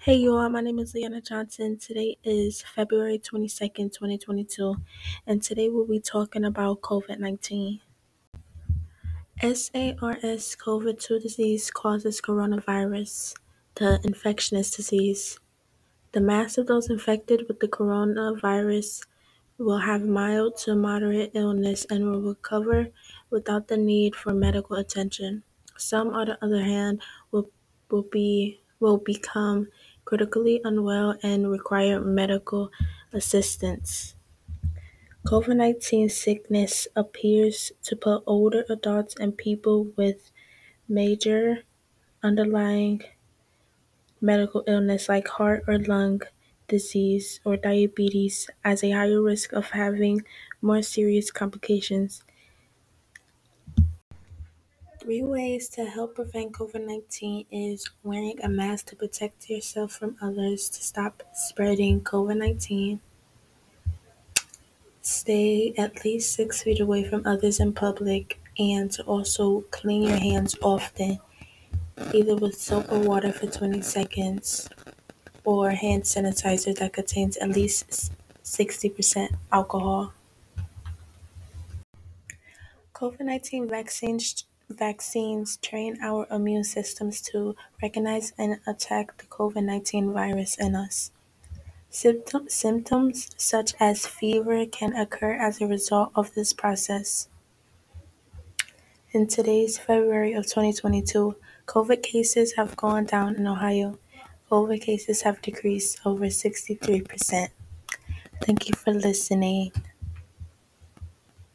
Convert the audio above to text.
Hey you all, my name is Leanna Johnson. Today is February 22nd, 2022, and today we'll be talking about COVID 19. SARS CoV 2 disease causes coronavirus, the infectious disease. The mass of those infected with the coronavirus will have mild to moderate illness and will recover without the need for medical attention. Some, on the other hand, will, will, be, will become critically unwell and require medical assistance. COVID 19 sickness appears to put older adults and people with major underlying medical illness like heart or lung disease or diabetes as a higher risk of having more serious complications. Three ways to help prevent COVID 19 is wearing a mask to protect yourself from others to stop spreading COVID 19. Stay at least six feet away from others in public and to also clean your hands often, either with soap or water for 20 seconds or hand sanitizer that contains at least 60% alcohol. COVID 19 vaccines, vaccines train our immune systems to recognize and attack the COVID 19 virus in us. Symptom, symptoms such as fever can occur as a result of this process. In today's February of 2022, COVID cases have gone down in Ohio. COVID cases have decreased over 63%. Thank you for listening.